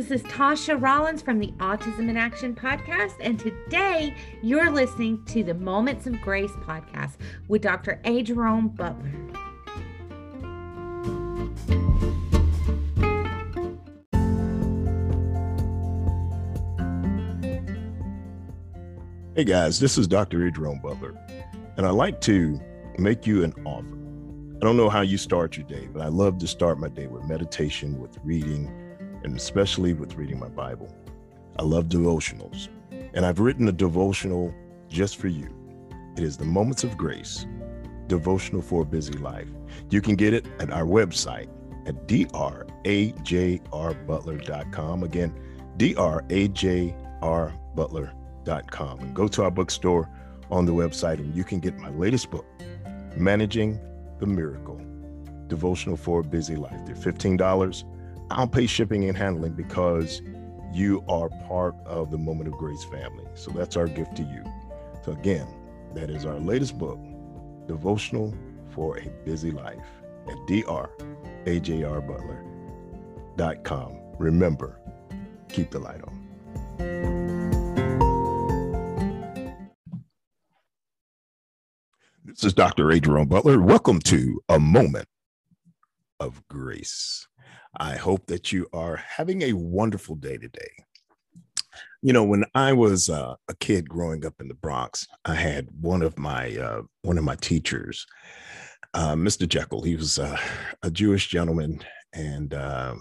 This is Tasha Rollins from the Autism in Action podcast, and today you're listening to the Moments of Grace podcast with Dr. A. Jerome Butler. Hey guys, this is Dr. A. Jerome Butler, and I'd like to make you an offer. I don't know how you start your day, but I love to start my day with meditation, with reading and especially with reading my Bible. I love devotionals, and I've written a devotional just for you. It is the Moments of Grace, devotional for a busy life. You can get it at our website at drajrbutler.com. Again, drajrbutler.com. And go to our bookstore on the website, and you can get my latest book, Managing the Miracle, devotional for a busy life. They're $15 I'll pay shipping and handling because you are part of the Moment of Grace family. So that's our gift to you. So again, that is our latest book, Devotional for a Busy Life at drajrbutler.com. Remember, keep the light on. This is Dr. A. Jerome Butler. Welcome to A Moment of Grace. I hope that you are having a wonderful day today. You know, when I was uh, a kid growing up in the Bronx, I had one of my uh, one of my teachers, uh, Mr. Jekyll. He was uh, a Jewish gentleman and uh,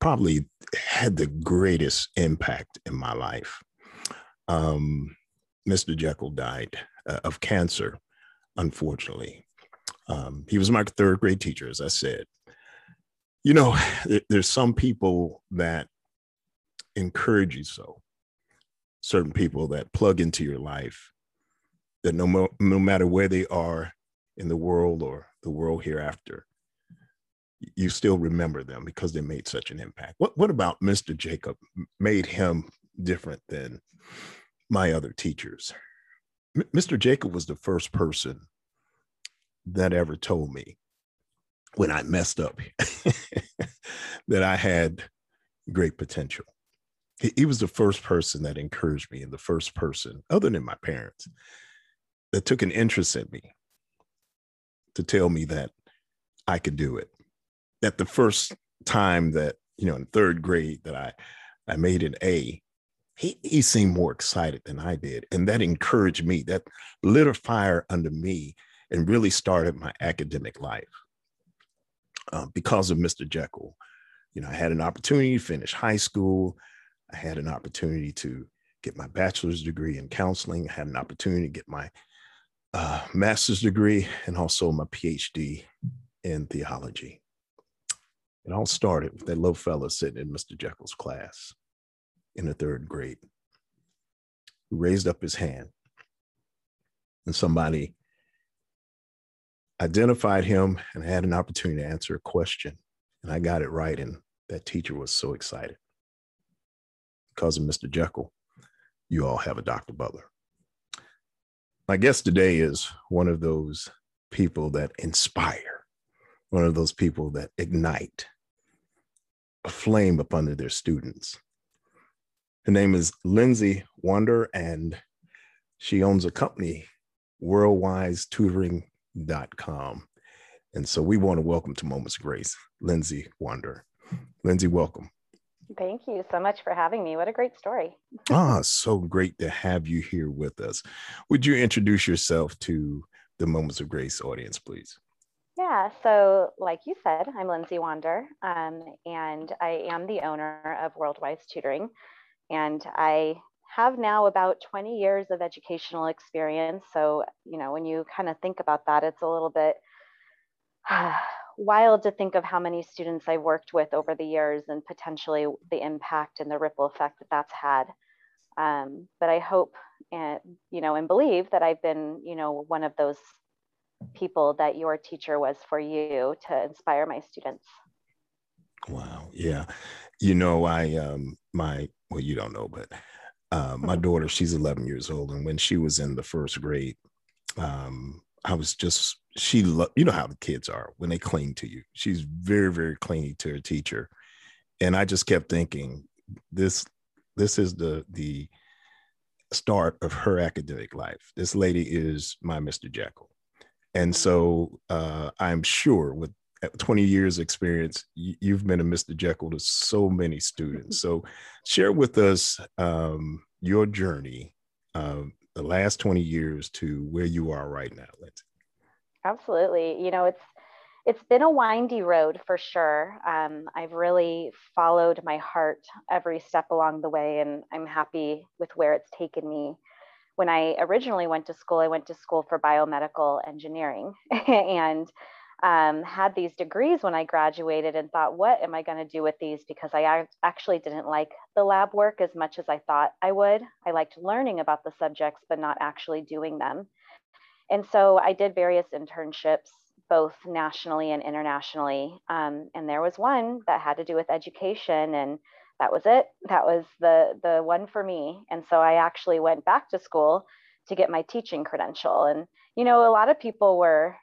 probably had the greatest impact in my life. Um, Mr. Jekyll died uh, of cancer, unfortunately. Um, he was my third grade teacher, as I said you know, there's some people that encourage you so, certain people that plug into your life that no, mo- no matter where they are in the world or the world hereafter, you still remember them because they made such an impact. What, what about Mr. Jacob made him different than my other teachers? M- Mr. Jacob was the first person that ever told me when I messed up that I had great potential. He, he, was the first person that encouraged me and the first person, other than my parents, that took an interest in me to tell me that I could do it. That the first time that, you know, in third grade that I, I made an A, he, he seemed more excited than I did. And that encouraged me, that lit a fire under me and really started my academic life uh, because of Mr. Jekyll. You know, I had an opportunity to finish high school. I had an opportunity to get my bachelor's degree in counseling. I had an opportunity to get my uh, master's degree and also my PhD in theology. It all started with that little fella sitting in Mr. Jekyll's class in the third grade who raised up his hand and somebody identified him and had an opportunity to answer a question. And I got it right. And that teacher was so excited. Because of Mr. Jekyll, you all have a Dr. Butler. My guest today is one of those people that inspire, one of those people that ignite a flame up under their students. Her name is Lindsay Wander, and she owns a company, Worldwise Tutoring com. And so we want to welcome to Moments of Grace, Lindsay Wander. Lindsay, welcome. Thank you so much for having me. What a great story. ah, so great to have you here with us. Would you introduce yourself to the Moments of Grace audience, please? Yeah, so like you said, I'm Lindsay Wander, um, and I am the owner of Worldwise Tutoring. And I have now about 20 years of educational experience. So, you know, when you kind of think about that, it's a little bit wild to think of how many students I've worked with over the years and potentially the impact and the ripple effect that that's had. Um, but I hope and, you know, and believe that I've been, you know, one of those people that your teacher was for you to inspire my students. Wow. Yeah. You know, I, um, my, well, you don't know, but uh, my daughter, she's 11 years old, and when she was in the first grade, um, I was just she, lo- you know how the kids are when they cling to you. She's very, very clingy to her teacher, and I just kept thinking, this this is the the start of her academic life. This lady is my Mr. Jekyll. And so uh, I'm sure with 20 years experience, you've been a Mr. Jekyll to so many students. So share with us um, your journey, um, the last 20 years to where you are right now, Lindsay. Absolutely. You know, it's it's been a windy road for sure. Um, I've really followed my heart every step along the way, and I'm happy with where it's taken me. When I originally went to school, I went to school for biomedical engineering and um, had these degrees when I graduated and thought, what am I going to do with these? Because I actually didn't like the lab work as much as I thought I would. I liked learning about the subjects, but not actually doing them. And so I did various internships both nationally and internationally. Um, and there was one that had to do with education, and that was it. That was the the one for me. And so I actually went back to school to get my teaching credential. And you know, a lot of people were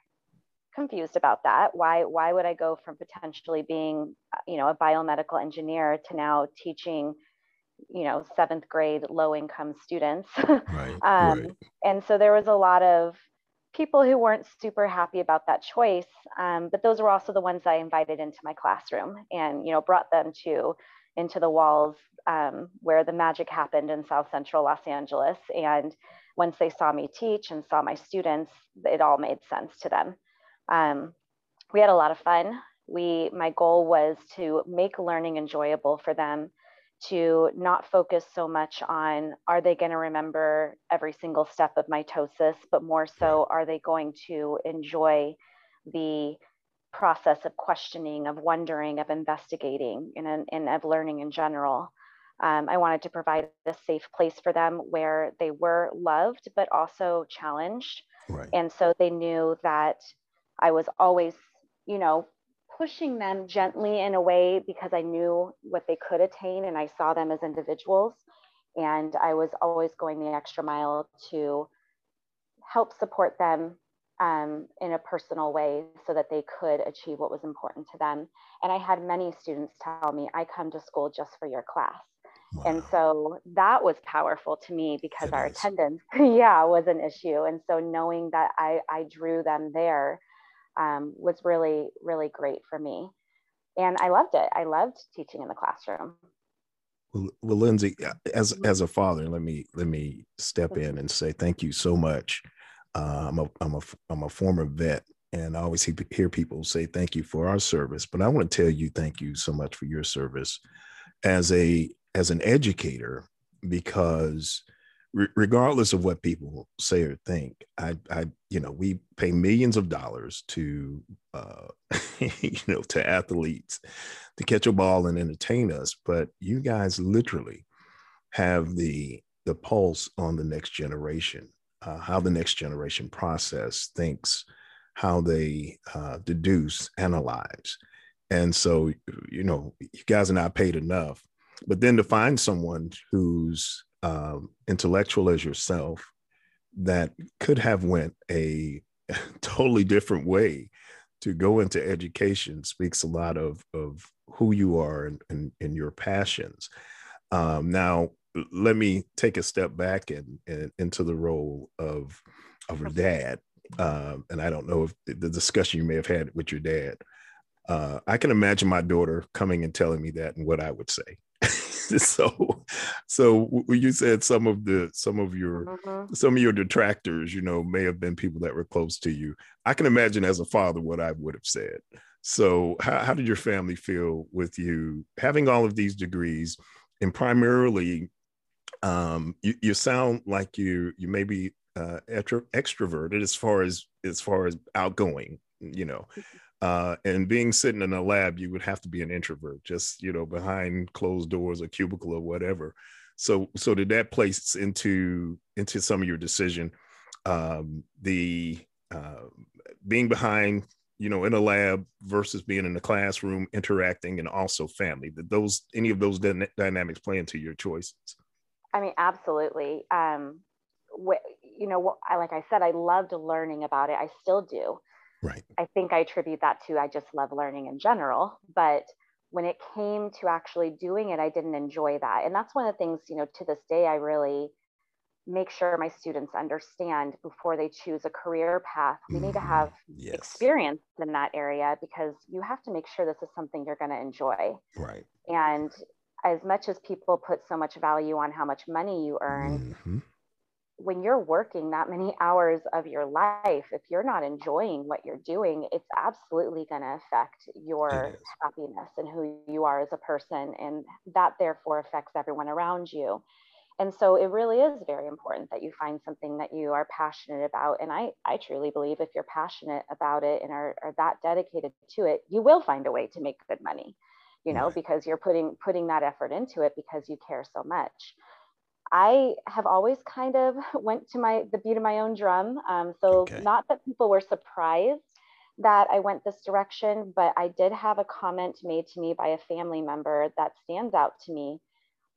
confused about that. Why why would I go from potentially being you know a biomedical engineer to now teaching you know seventh grade low income students right, um, right. and so there was a lot of people who weren't super happy about that choice. Um, but those were also the ones I invited into my classroom and, you know, brought them to into the walls um, where the magic happened in South Central Los Angeles. And once they saw me teach and saw my students, it all made sense to them. Um, we had a lot of fun. We, my goal was to make learning enjoyable for them to not focus so much on are they going to remember every single step of mitosis, but more so are they going to enjoy the process of questioning, of wondering, of investigating, and, and of learning in general. Um, I wanted to provide a safe place for them where they were loved, but also challenged. Right. And so they knew that I was always, you know, pushing them gently in a way because I knew what they could attain and I saw them as individuals. And I was always going the extra mile to help support them um, in a personal way so that they could achieve what was important to them. And I had many students tell me, I come to school just for your class. Wow. And so that was powerful to me because it our is. attendance, yeah, was an issue. And so knowing that I, I drew them there um, was really, really great for me. And I loved it. I loved teaching in the classroom. Well, well, Lindsay, as mm-hmm. as a father, let me let me step in and say thank you so much. Uh, I'm a I'm a I'm a former vet, and I always hear people say thank you for our service. But I want to tell you thank you so much for your service as a as an educator because regardless of what people say or think, I, I, you know, we pay millions of dollars to, uh, you know, to athletes to catch a ball and entertain us, but you guys literally have the the pulse on the next generation, uh, how the next generation process thinks, how they uh, deduce, analyze, and so you know, you guys are not paid enough. But then to find someone who's um, intellectual as yourself that could have went a totally different way to go into education speaks a lot of of who you are and, and, and your passions. Um, now let me take a step back and, and into the role of of a dad. Um, and i don't know if the discussion you may have had with your dad. Uh, i can imagine my daughter coming and telling me that and what i would say so so you said some of the some of your mm-hmm. some of your detractors you know may have been people that were close to you. I can imagine as a father what i would have said. So how, how did your family feel with you having all of these degrees and primarily um, you, you sound like you you may be uh, extroverted as far as as far as outgoing you know uh, and being sitting in a lab, you would have to be an introvert, just you know, behind closed doors, or cubicle or whatever. So, so did that place into into some of your decision? Um, the uh, being behind, you know, in a lab versus being in the classroom, interacting, and also family. Did those any of those dynamics play into your choices? I mean, absolutely. Um, wh- you know, I, like I said, I loved learning about it. I still do. Right. I think I attribute that to I just love learning in general. But when it came to actually doing it, I didn't enjoy that. And that's one of the things, you know, to this day, I really make sure my students understand before they choose a career path. We need to mm-hmm. have yes. experience in that area because you have to make sure this is something you're going to enjoy. Right. And as much as people put so much value on how much money you earn, mm-hmm. When you're working that many hours of your life, if you're not enjoying what you're doing, it's absolutely going to affect your happiness and who you are as a person. And that therefore affects everyone around you and so it really is very important that you find something that you are passionate about and i i truly believe if you're passionate about it and are, are that dedicated to it you will find a way to make good money you know right. because you're putting putting that effort into it because you care so much i have always kind of went to my the beat of my own drum um, so okay. not that people were surprised that I went this direction, but I did have a comment made to me by a family member that stands out to me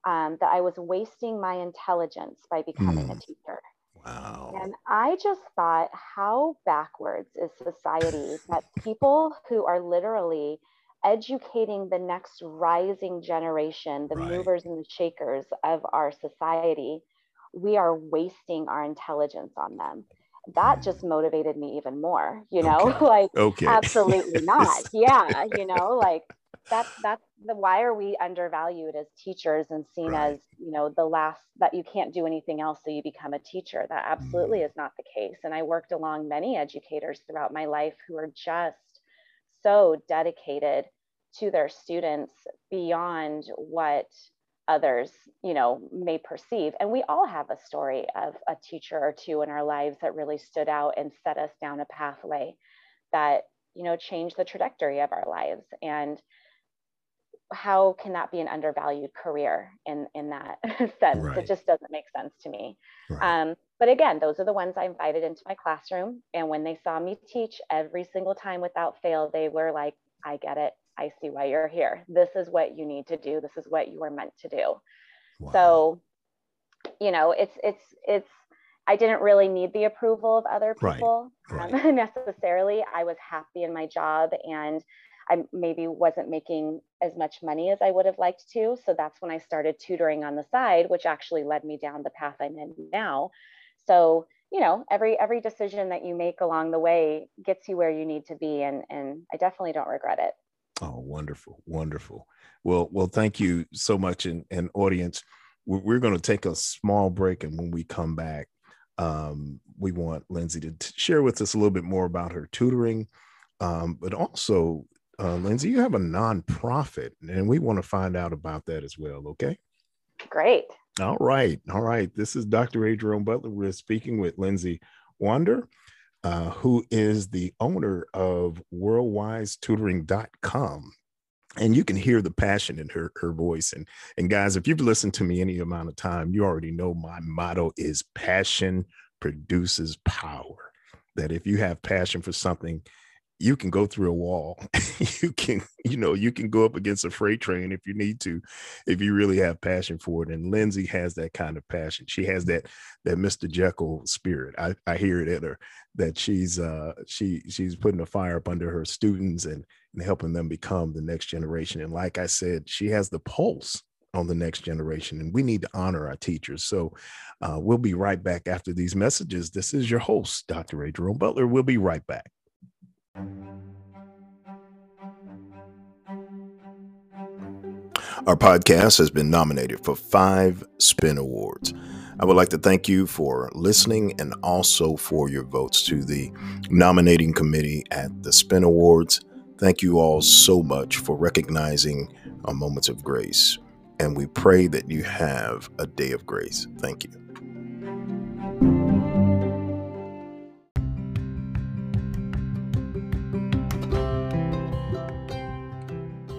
um, that I was wasting my intelligence by becoming mm. a hmm. teacher. Wow. And I just thought, how backwards is society that people who are literally educating the next rising generation, the right. movers and the shakers of our society, we are wasting our intelligence on them. That hmm. just motivated me even more, you know, okay. like okay. absolutely not. yeah, you know, like that's that's the why are we undervalued as teachers and seen right. as you know the last that you can't do anything else so you become a teacher that absolutely mm. is not the case and i worked along many educators throughout my life who are just so dedicated to their students beyond what others you know may perceive. And we all have a story of a teacher or two in our lives that really stood out and set us down a pathway that you know changed the trajectory of our lives. And how can that be an undervalued career in in that sense right. it just doesn't make sense to me right. um, but again those are the ones i invited into my classroom and when they saw me teach every single time without fail they were like i get it i see why you're here this is what you need to do this is what you are meant to do wow. so you know it's it's it's I didn't really need the approval of other people right. Um, necessarily. I was happy in my job and I maybe wasn't making as much money as I would have liked to. So that's when I started tutoring on the side, which actually led me down the path I'm in now. So, you know, every every decision that you make along the way gets you where you need to be. And and I definitely don't regret it. Oh, wonderful, wonderful. Well, well, thank you so much, and, and audience. We're, going to take a small break, and when we come back, um, we want Lindsay to t- share with us a little bit more about her tutoring, um, but also uh, Lindsay, you have a nonprofit, and we want to find out about that as well. Okay. Great. All right. All right. This is Dr. A. Jerome Butler. We're speaking with Lindsay Wander, uh, who is the owner of worldwisetutoring.com. And you can hear the passion in her, her voice. And, and guys, if you've listened to me any amount of time, you already know my motto is passion produces power. That if you have passion for something, you can go through a wall. you can, you know, you can go up against a freight train if you need to, if you really have passion for it. And Lindsay has that kind of passion. She has that that Mr. Jekyll spirit. I, I hear it in her that she's uh she she's putting a fire up under her students and, and helping them become the next generation. And like I said, she has the pulse on the next generation and we need to honor our teachers so uh, we'll be right back after these messages this is your host dr a jerome butler we'll be right back our podcast has been nominated for five Spin Awards. I would like to thank you for listening and also for your votes to the nominating committee at the Spin Awards. Thank you all so much for recognizing our moments of grace. And we pray that you have a day of grace. Thank you.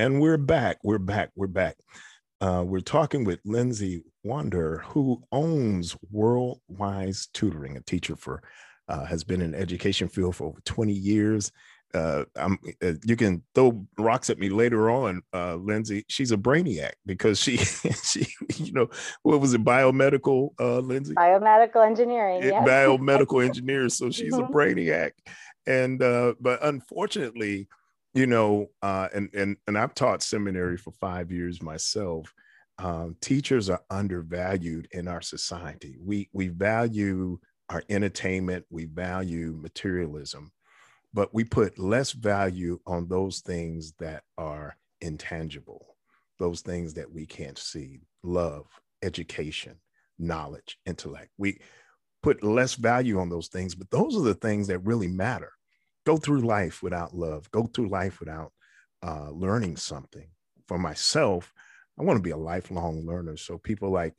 And we're back. We're back. We're back. Uh, we're talking with Lindsay Wander, who owns Worldwise Tutoring, a teacher for, uh, has been in education field for over 20 years. Uh, I'm, uh, you can throw rocks at me later on, uh, Lindsay. She's a brainiac because she, she, you know, what was it, biomedical, uh, Lindsay? Biomedical engineering. Yes. Biomedical engineer. So she's mm-hmm. a brainiac, and uh, but unfortunately, you know, uh, and and and I've taught seminary for five years myself. Um, teachers are undervalued in our society. We we value our entertainment, we value materialism, but we put less value on those things that are intangible, those things that we can't see: love, education, knowledge, intellect. We put less value on those things, but those are the things that really matter go through life without love, go through life without uh, learning something. For myself, I want to be a lifelong learner. So people like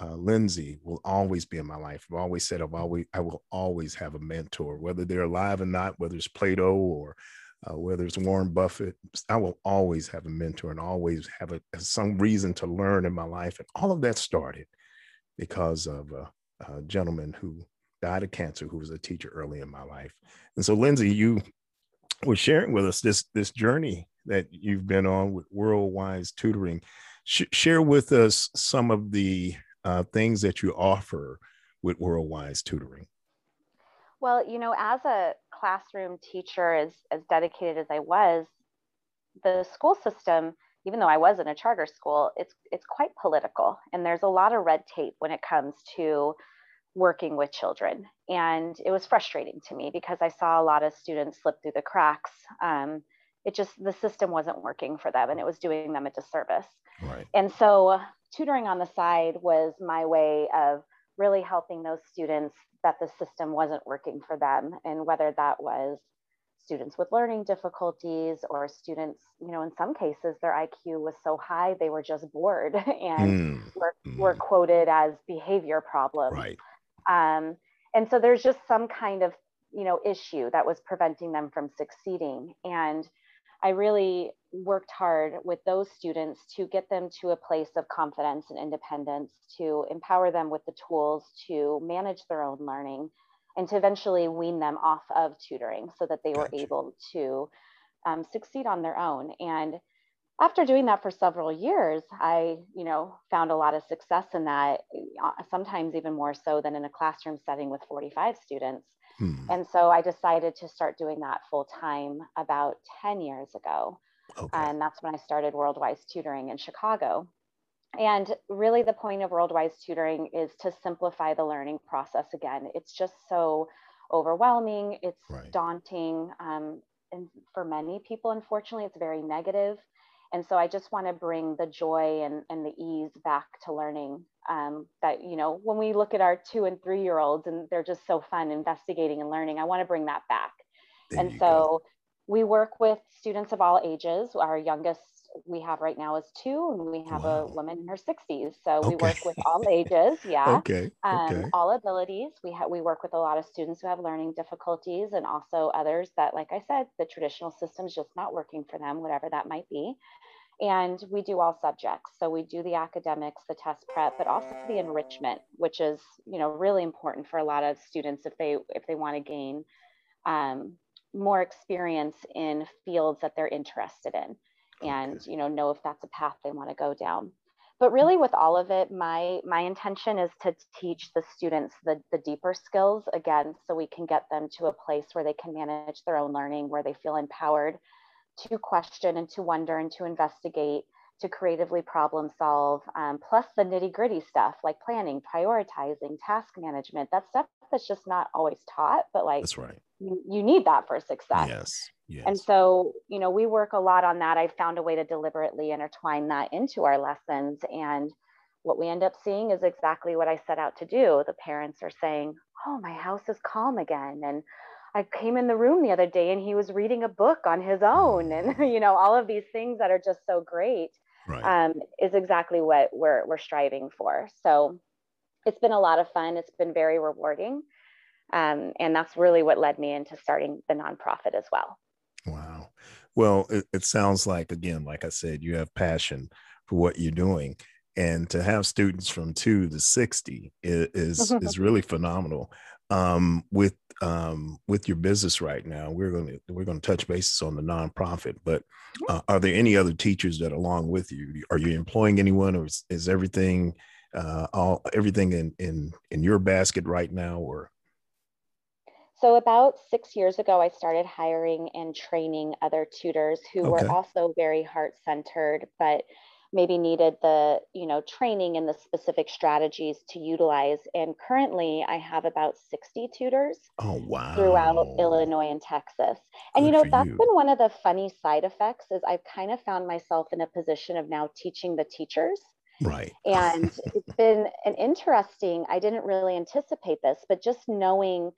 uh, Lindsay will always be in my life. I've always said I've always I will always have a mentor, whether they're alive or not, whether it's Plato or uh, whether it's Warren Buffett. I will always have a mentor and always have a, some reason to learn in my life. And all of that started because of a, a gentleman who died of cancer who was a teacher early in my life. And so, Lindsay, you were sharing with us this this journey that you've been on with Worldwise Tutoring. Sh- share with us some of the uh, things that you offer with Worldwise Tutoring. Well, you know, as a classroom teacher, as as dedicated as I was, the school system, even though I was in a charter school, it's it's quite political, and there's a lot of red tape when it comes to working with children. And it was frustrating to me because I saw a lot of students slip through the cracks. Um, it just, the system wasn't working for them and it was doing them a disservice. Right. And so tutoring on the side was my way of really helping those students that the system wasn't working for them. And whether that was students with learning difficulties or students, you know, in some cases their IQ was so high they were just bored and mm. were, mm. were quoted as behavior problems. Right. Um, and so there's just some kind of, you know, issue that was preventing them from succeeding. And I really worked hard with those students to get them to a place of confidence and independence, to empower them with the tools to manage their own learning, and to eventually wean them off of tutoring so that they gotcha. were able to um, succeed on their own. And after doing that for several years, I, you know, found a lot of success in that, uh, sometimes even more so than in a classroom setting with 45 students. Hmm. And so I decided to start doing that full time about 10 years ago. Okay. And that's when I started Worldwise Tutoring in Chicago. And really, the point of Worldwise Tutoring is to simplify the learning process again. It's just so overwhelming, it's right. daunting. Um, and for many people, unfortunately, it's very negative. And so I just want to bring the joy and, and the ease back to learning um, that, you know, when we look at our two and three year olds and they're just so fun investigating and learning, I want to bring that back. There and so go. we work with students of all ages. Our youngest we have right now is two, and we have wow. a woman in her 60s. So okay. we work with all ages, yeah. okay. Um, okay. All abilities. We have we work with a lot of students who have learning difficulties, and also others that, like I said, the traditional system's just not working for them, whatever that might be. And we do all subjects. So we do the academics, the test prep, but also the enrichment, which is you know really important for a lot of students if they if they want to gain um, more experience in fields that they're interested in Oh, and you know know if that's a path they want to go down. But really with all of it my my intention is to teach the students the, the deeper skills again so we can get them to a place where they can manage their own learning where they feel empowered to question and to wonder and to investigate to creatively problem solve um, plus the nitty gritty stuff like planning prioritizing task management that stuff that's just not always taught but like that's right you, you need that for success yes Yes. And so, you know, we work a lot on that. I found a way to deliberately intertwine that into our lessons. And what we end up seeing is exactly what I set out to do. The parents are saying, Oh, my house is calm again. And I came in the room the other day and he was reading a book on his own. And, you know, all of these things that are just so great right. um, is exactly what we're, we're striving for. So it's been a lot of fun. It's been very rewarding. Um, and that's really what led me into starting the nonprofit as well. Wow. Well, it, it sounds like again, like I said, you have passion for what you're doing, and to have students from two to sixty is is, is really phenomenal. Um, with um, with your business right now, we're going to we're going to touch bases on the nonprofit. But uh, are there any other teachers that along with you? Are you employing anyone, or is, is everything uh, all everything in in in your basket right now, or so about six years ago, I started hiring and training other tutors who Okay. were also very heart centered, but maybe needed the you know training and the specific strategies to utilize. And currently, I have about 60 tutors oh wow, throughout Illinois and Texas. And you know, that's you. been one of the funny side effects is I've kind of found myself in a position of now teaching the teachers. Right. And it's been an interesting, I didn't really anticipate this, but just knowing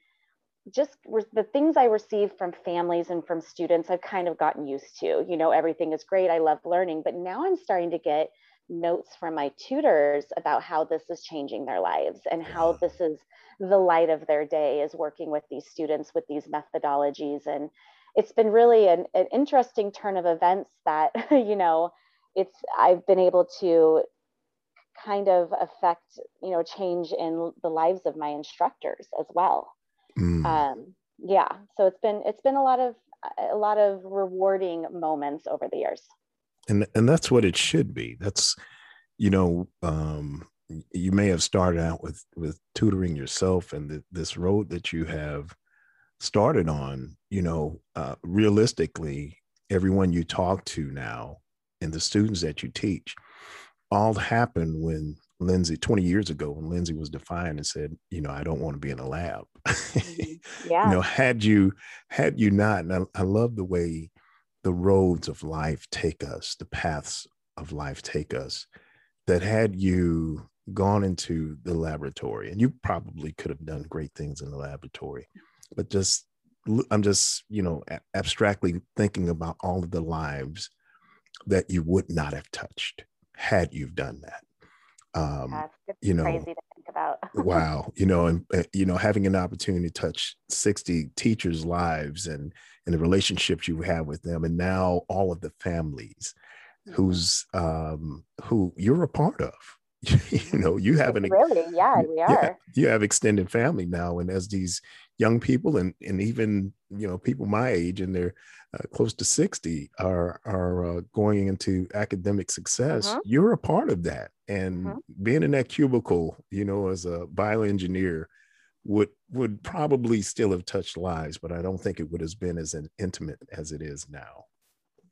just re- the things I receive from families and from students, I've kind of gotten used to. You know, everything is great. I love learning, but now I'm starting to get notes from my tutors about how this is changing their lives and how this is the light of their day is working with these students with these methodologies. And it's been really an, an interesting turn of events that, you know, it's, I've been able to kind of affect, you know, change in the lives of my instructors as well Mm. um yeah so it's been it's been a lot of a lot of rewarding moments over the years and and that's what it should be that's you know um you may have started out with with tutoring yourself and th- this road that you have started on you know uh, realistically everyone you talk to now and the students that you teach all happened when lindsay 20 years ago when lindsay was defiant and said you know i don't want to be in a lab. Mm-hmm. Yeah you know had you had you not and I, I love the way the roads of life take us the paths of life take us that had you gone into the laboratory and you probably could have done great things in the laboratory but just I'm just you know abstractly thinking about all of the lives that you would not have touched had you've done that um it's you know, crazy to think about. wow you know and you know having an opportunity to touch 60 teachers lives and and the relationships you have with them and now all of the families Mhm. whose um who you're a part of. You know you have an really yeah we yeah, are. you have extended family now and as these young people and and even you know people my age and they're uh, close to 60 are are uh, going into academic success Mhm. you're a part of that and Mhm. being in that cubicle you know as a bioengineer would would probably still have touched lives but i don't think it would have been as intimate as it is now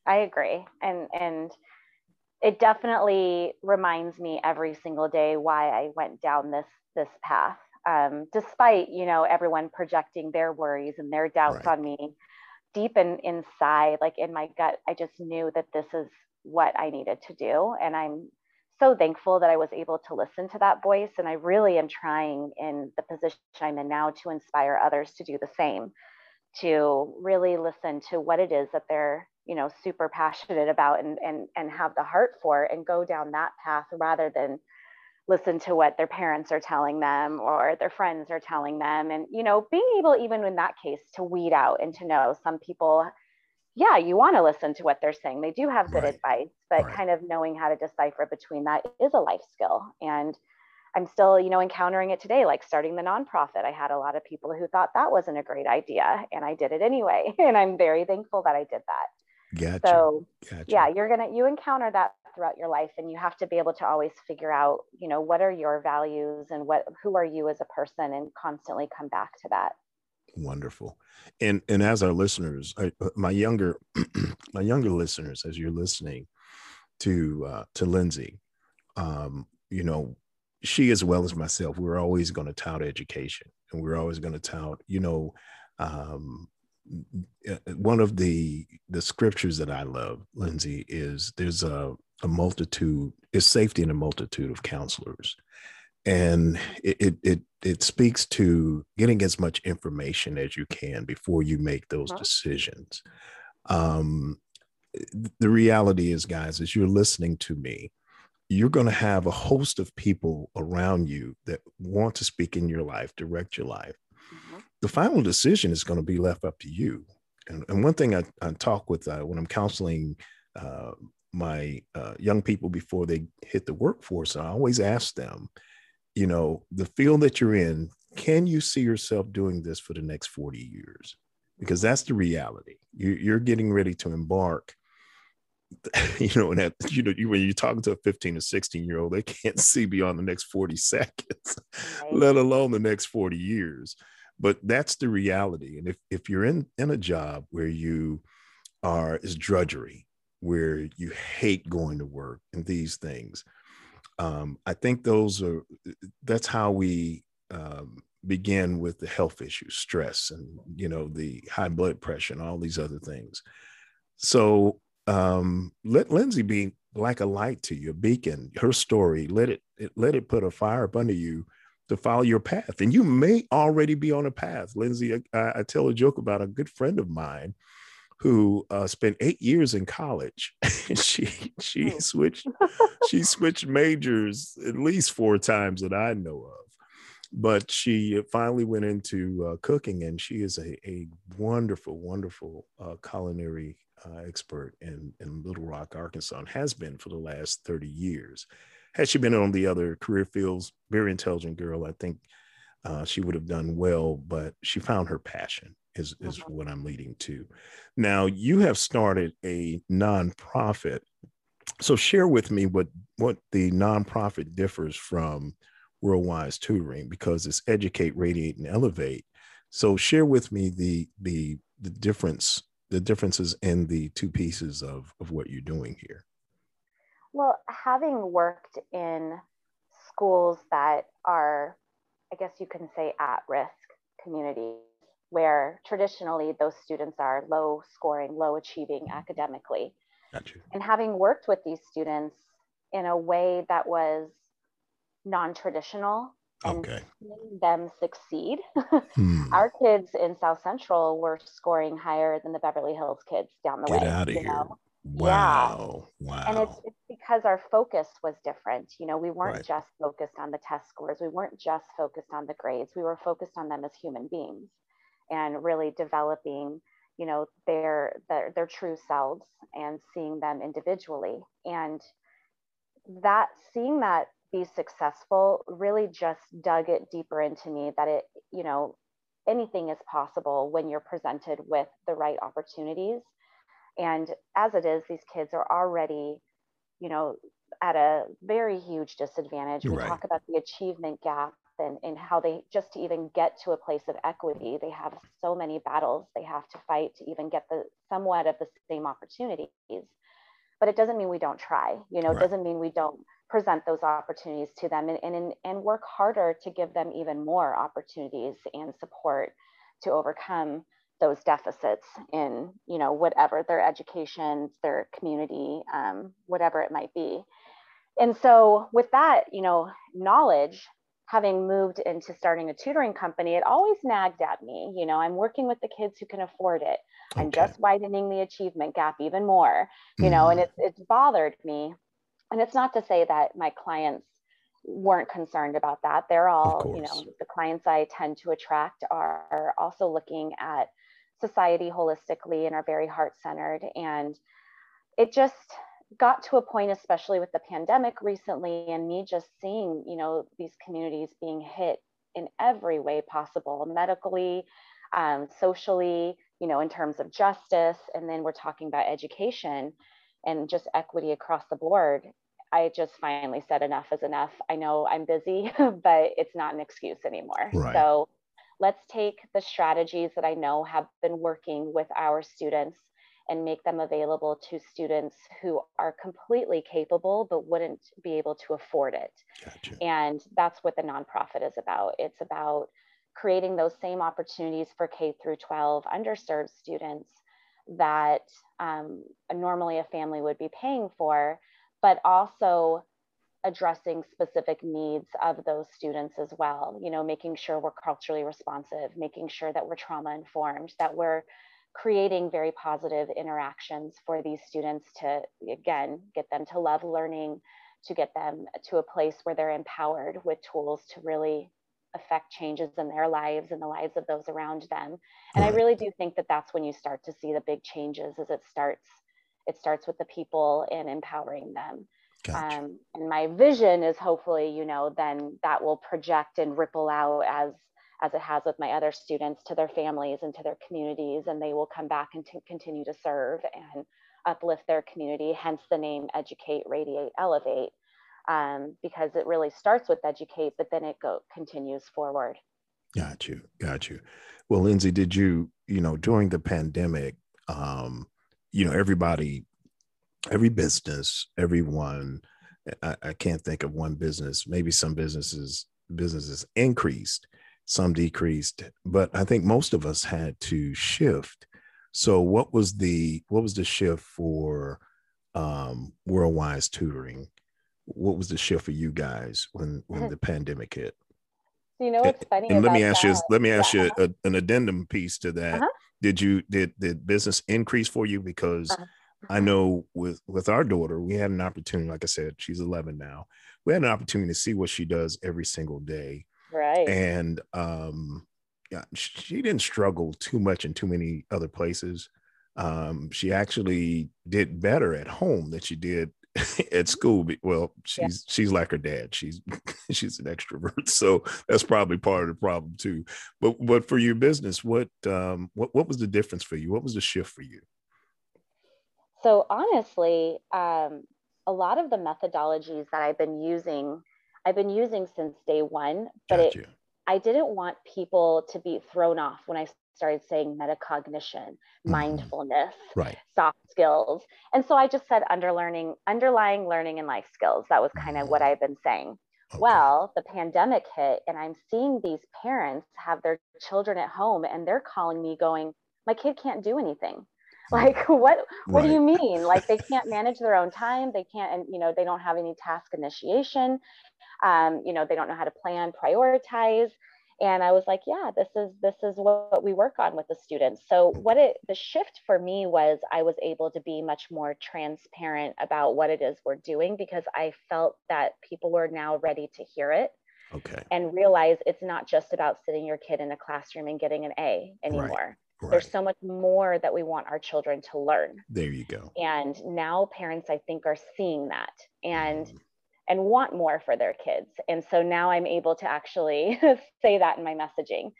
i agree and and it definitely reminds me every single day why i went down this this path um, despite you know everyone projecting their worries and their doubts Right. on me deep in inside like in my gut i just knew that this is what i needed to do and i'm so thankful that i was able to listen to that voice and i really am trying in the position i'm in now to inspire others to do the same to really listen to what it is that they're you know super passionate about and and and have the heart for and go down that path rather than listen to what their parents are telling them or their friends are telling them. And you know being able even in that case to weed out and to know some people yeah you want to listen to what they're saying. They do have good Right. advice but Right. kind of knowing how to decipher between that is a life skill. And i'm still you know encountering it today like starting the nonprofit. I had a lot of people who thought that wasn't a great idea and i did it anyway. And i'm very thankful that i did that gotcha. So gotcha. yeah you're gonna you encounter that throughout your life and you have to be able to always figure out you know what are your values and what who are you as a person and constantly come back to that. Wonderful. And and as our listeners I, uh, my younger my younger listeners as you're listening to uh to lindsay um you know she as well as myself we're always going to tout education and we're always going to tout you know um one of the the scriptures that i love lindsay is there's a a multitude is safety in a multitude of counselors and it, it it it speaks to getting as much information as you can before you make those Mhm. decisions um the reality is guys as you're listening to me you're going to have a host of people around you that want to speak in your life direct your life. The final decision is going to be left up to you And, and one thing I, I talk with uh, when I'm counseling uh, my uh, young people before they hit the workforce, I always ask them, you know, the field that you're in, can you see yourself doing this for the next 40 years? Because that's the reality. You, you're getting ready to embark you know, and that, you know, you, when you're talking to a 15 or 16 year old, they can't see beyond the next 40 seconds, let alone the next 40 years. But that's the reality. And if, if you're in, in a job where you are is drudgery, where you hate going to work and these things, um, I think those are that's how we um, begin with the health issues, stress, and you know the high blood pressure and all these other things. So um, let Lindsay be like a light to you, a beacon. Her story, let it, it let it put a fire up under you to follow your path. And you may already be on a path. Lindsay, I, I tell a joke about a good friend of mine who uh, spent eight years in college. she she oh. switched she switched majors at least four times that I know of. But she finally went into uh, cooking, and she is a, a wonderful, wonderful uh, culinary uh, expert in, in Little Rock, Arkansas, and has been for the last 30 years. Had she been on the other career fields, very intelligent girl, I think uh, she would have done well, but she found her passion, is, is uh-huh. what I'm leading to. Now, you have started a nonprofit. So, share with me what, what the nonprofit differs from Worldwise Tutoring because it's Educate, Radiate, and Elevate. So, share with me the, the, the difference the differences in the two pieces of, of what you're doing here? Well, having worked in schools that are, I guess you can say, at risk communities, where traditionally those students are low scoring, low achieving academically. Gotcha. And having worked with these students in a way that was non traditional and okay. seeing them succeed. hmm. Our kids in South Central were scoring higher than the Beverly Hills kids down the Get way. Get out of here. Know? Wow. Yeah. Wow. And it's, it's because our focus was different. You know, we weren't right. just focused on the test scores. We weren't just focused on the grades. We were focused on them as human beings and really developing, you know, their their, their true selves and seeing them individually. And that seeing that be successful really just dug it deeper into me that it, you know, anything is possible when you're presented with the right opportunities. And as it is, these kids are already, you know, at a very huge disadvantage. We right. talk about the achievement gap and, and how they just to even get to a place of equity, they have so many battles they have to fight to even get the somewhat of the same opportunities. But it doesn't mean we don't try, you know, right. it doesn't mean we don't present those opportunities to them and, and, and work harder to give them even more opportunities and support to overcome those deficits in you know whatever their education their community um, whatever it might be. And so with that you know knowledge having moved into starting a tutoring company it always nagged at me you know i'm working with the kids who can afford it. Okay. i'm just widening the achievement gap even more you know and it's it's bothered me. And it's not to say that my clients weren't concerned about that. They're all you know the clients i tend to attract are also looking at society holistically and are very heart centered and it just got to a point especially with the pandemic recently and me just seeing you know these communities being hit in every way possible medically um, socially you know in terms of justice and then we're talking about education and just equity across the board, I just finally said enough is enough. I know I'm busy, but it's not an excuse anymore. Right. So let's take the strategies that I know have been working with our students and make them available to students who are completely capable but wouldn't be able to afford it. Gotcha. And that's what the nonprofit is about. It's about creating those same opportunities for K through 12 underserved students that um, normally a family would be paying for, but also addressing specific needs of those students as well. You know, making sure we're culturally responsive, making sure that we're trauma informed, that we're creating very positive interactions for these students to, again, get them to love learning, to get them to a place where they're empowered with tools to really affect changes in their lives and the lives of those around them and i really do think that that's when you start to see the big changes as it starts it starts with the people and empowering them gotcha. um, and my vision is hopefully you know then that will project and ripple out as as it has with my other students to their families and to their communities and they will come back and to continue to serve and uplift their community hence the name educate radiate elevate um, because it really starts with educate, but then it go continues forward. Got you, got you. Well, Lindsay, did you, you know, during the pandemic, um, you know, everybody, every business, everyone, I, I can't think of one business. Maybe some businesses businesses increased, some decreased, but I think most of us had to shift. So, what was the what was the shift for um, Worldwise Tutoring? what was the shift for you guys when when the pandemic hit? You know what's funny? And let me ask that? you, let me ask yeah. you a, an addendum piece to that. Uh-huh. Did you did did business increase for you? Because uh-huh. I know with with our daughter, we had an opportunity. Like I said, she's 11 now. We had an opportunity to see what she does every single day. Right. And um, yeah, she didn't struggle too much in too many other places. Um, she actually did better at home than she did at school well she's yeah. she's like her dad she's she's an extrovert so that's probably part of the problem too but but for your business what um what, what was the difference for you what was the shift for you so honestly um a lot of the methodologies that i've been using i've been using since day one but it I didn't want people to be thrown off when I started saying metacognition, mm-hmm. mindfulness, right. soft skills. And so I just said underlearning, underlying learning and life skills. That was kind of mm-hmm. what I've been saying. Okay. Well, the pandemic hit and I'm seeing these parents have their children at home and they're calling me going, my kid can't do anything. Like what what right. do you mean? Like they can't manage their own time, they can't and you know, they don't have any task initiation. Um, you know, they don't know how to plan, prioritize and i was like yeah this is this is what we work on with the students so what it the shift for me was i was able to be much more transparent about what it is we're doing because i felt that people were now ready to hear it okay and realize it's not just about sitting your kid in a classroom and getting an a anymore right. There's so much more that we want our children to learn. There you go. And now parents, I think, are seeing that. And mm and want more for their kids. And so now I'm able to actually say that in my messaging.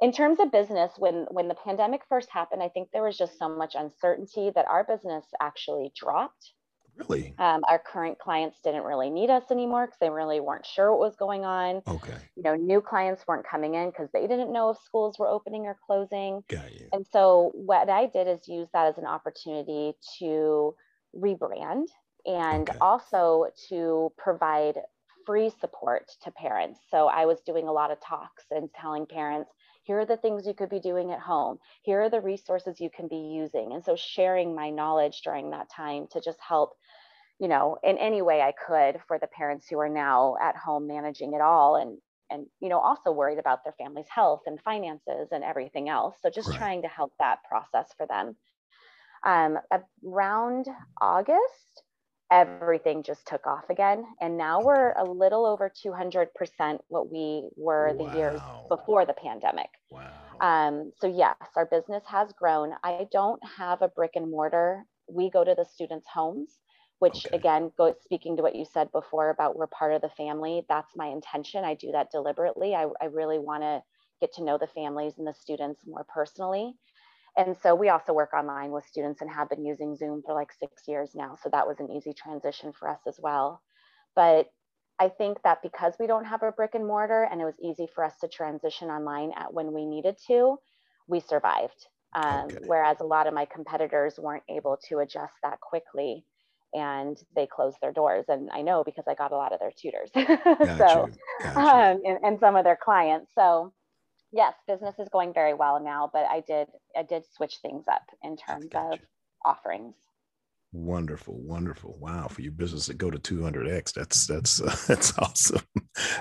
In terms of business, when when the pandemic first happened, I think there was just so much uncertainty that our business actually dropped. Really? Um, our current clients didn't really need us anymore because they really weren't sure what was going on. Okay. You know, new clients weren't coming in because they didn't know if schools were opening or closing. Got you. And so what I did is use that as an opportunity to rebrand and okay. also to provide free support to parents. So I was doing a lot of talks and telling parents, here are the things you could be doing at home. Here are the resources you can be using. And so sharing my knowledge during that time to just help, you know, in any way I could for the parents who are now at home managing it all and and you know also worried about their family's health and finances and everything else. So just right. trying to help that process for them. Um, around August, everything just took off again. And now we're a little over 200% what we were wow. the years before the pandemic. Wow. Um, so, yes, our business has grown. I don't have a brick and mortar. We go to the students' homes, which okay. again, go, speaking to what you said before about we're part of the family, that's my intention. I do that deliberately. I, I really want to get to know the families and the students more personally. And so we also work online with students and have been using Zoom for like six years now. So that was an easy transition for us as well. But I think that because we don't have a brick and mortar and it was easy for us to transition online at when we needed to, we survived. Um, okay. Whereas a lot of my competitors weren't able to adjust that quickly and they closed their doors. And I know because I got a lot of their tutors. so, um, and, and some of their clients. So yes, business is going very well now, but I did I did switch things up in terms of offerings. Wonderful, wonderful! Wow, for your business to go to 200x, that's that's uh, that's awesome.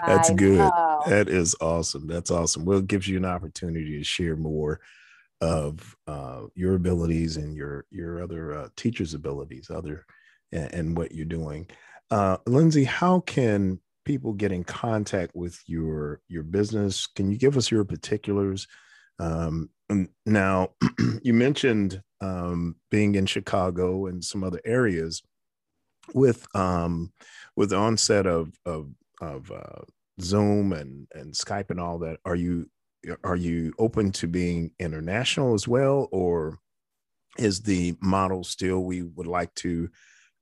that's I good. Know. That is awesome. That's awesome. Well, it gives you an opportunity to share more of uh, your abilities and your your other uh, teachers' abilities, other and, and what you're doing. Uh, Lindsay, how can people get in contact with your your business, can you give us your particulars? Um, now, you mentioned um, being in Chicago and some other areas with um, with the onset of of, of uh, Zoom and and Skype and all that. Are you are you open to being international as well, or is the model still we would like to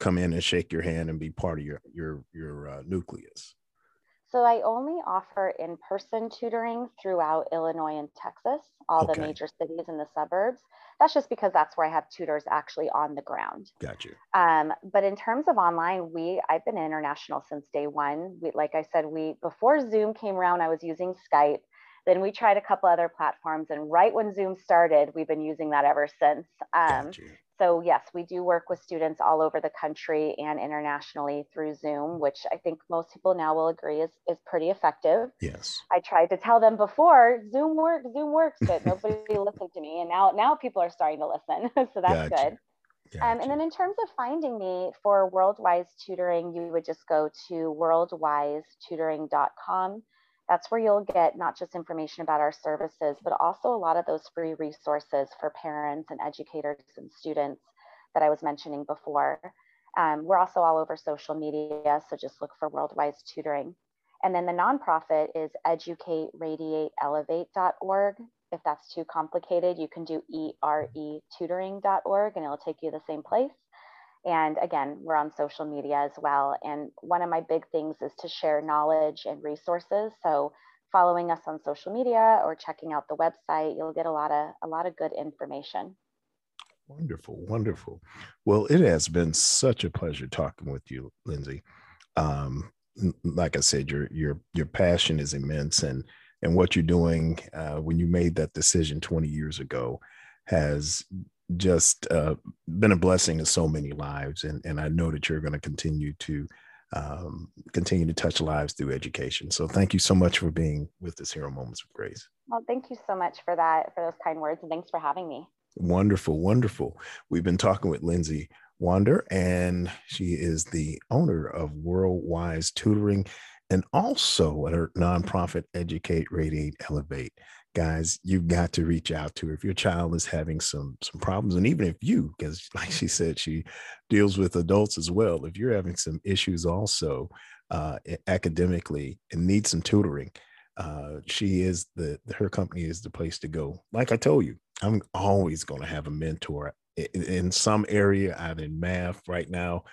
come in and shake your hand and be part of your your your uh, nucleus? So I only offer in-person tutoring throughout Illinois and Texas, all okay. the major cities and the suburbs. That's just because that's where I have tutors actually on the ground. Got you. Um, but in terms of online, we I've been international since day one. We, like I said, we before Zoom came around, I was using Skype. Then we tried a couple other platforms, and right when Zoom started, we've been using that ever since. Um, so yes, we do work with students all over the country and internationally through Zoom, which I think most people now will agree is, is pretty effective. Yes. I tried to tell them before Zoom works, Zoom works, but nobody listened to me. And now, now people are starting to listen. so that's gotcha. good. Gotcha. Um, and then in terms of finding me for WorldWise tutoring, you would just go to worldwisetutoring.com that's where you'll get not just information about our services, but also a lot of those free resources for parents and educators and students that I was mentioning before. Um, we're also all over social media, so just look for WorldWise Tutoring. And then the nonprofit is educateradiateelevate.org. If that's too complicated, you can do eretutoring.org and it'll take you to the same place. And again, we're on social media as well. And one of my big things is to share knowledge and resources. So following us on social media or checking out the website, you'll get a lot of a lot of good information. Wonderful, wonderful. Well, it has been such a pleasure talking with you, Lindsay. Um, like I said, your your your passion is immense, and and what you're doing uh, when you made that decision 20 years ago has just uh, been a blessing to so many lives, and and I know that you're going to continue to um, continue to touch lives through education. So thank you so much for being with us here on Moments of Grace. Well, thank you so much for that, for those kind words, and thanks for having me. Wonderful, wonderful. We've been talking with Lindsay Wander, and she is the owner of WorldWise Tutoring and also at her nonprofit Educate, Radiate, Elevate guys you've got to reach out to her if your child is having some some problems and even if you because like she said she deals with adults as well if you're having some issues also uh, academically and need some tutoring uh, she is the her company is the place to go like i told you i'm always going to have a mentor in, in some area either in math right now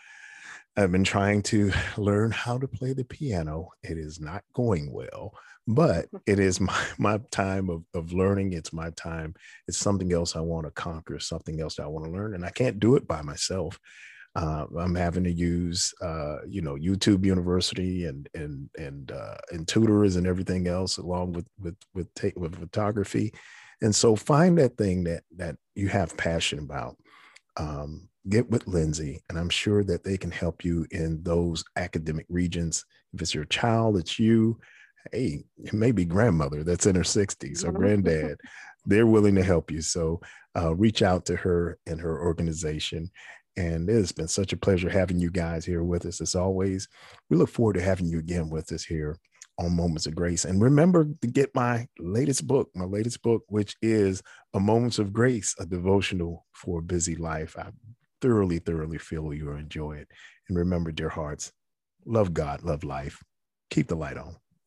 I've been trying to learn how to play the piano. It is not going well, but it is my, my time of, of learning. It's my time. It's something else I want to conquer, something else I want to learn. And I can't do it by myself. Uh, I'm having to use, uh, you know, YouTube University and and and uh, and tutors and everything else, along with with with take with photography, and so find that thing that that you have passion about. Um, get with Lindsay, and I'm sure that they can help you in those academic regions. If it's your child, it's you. Hey, it may be grandmother that's in her 60s or granddad. They're willing to help you. So uh, reach out to her and her organization. And it has been such a pleasure having you guys here with us as always. We look forward to having you again with us here on Moments of Grace. And remember to get my latest book, my latest book, which is A Moments of Grace, a devotional for a busy life. I thoroughly, thoroughly feel you will enjoy it. And remember, dear hearts, love God, love life, keep the light on.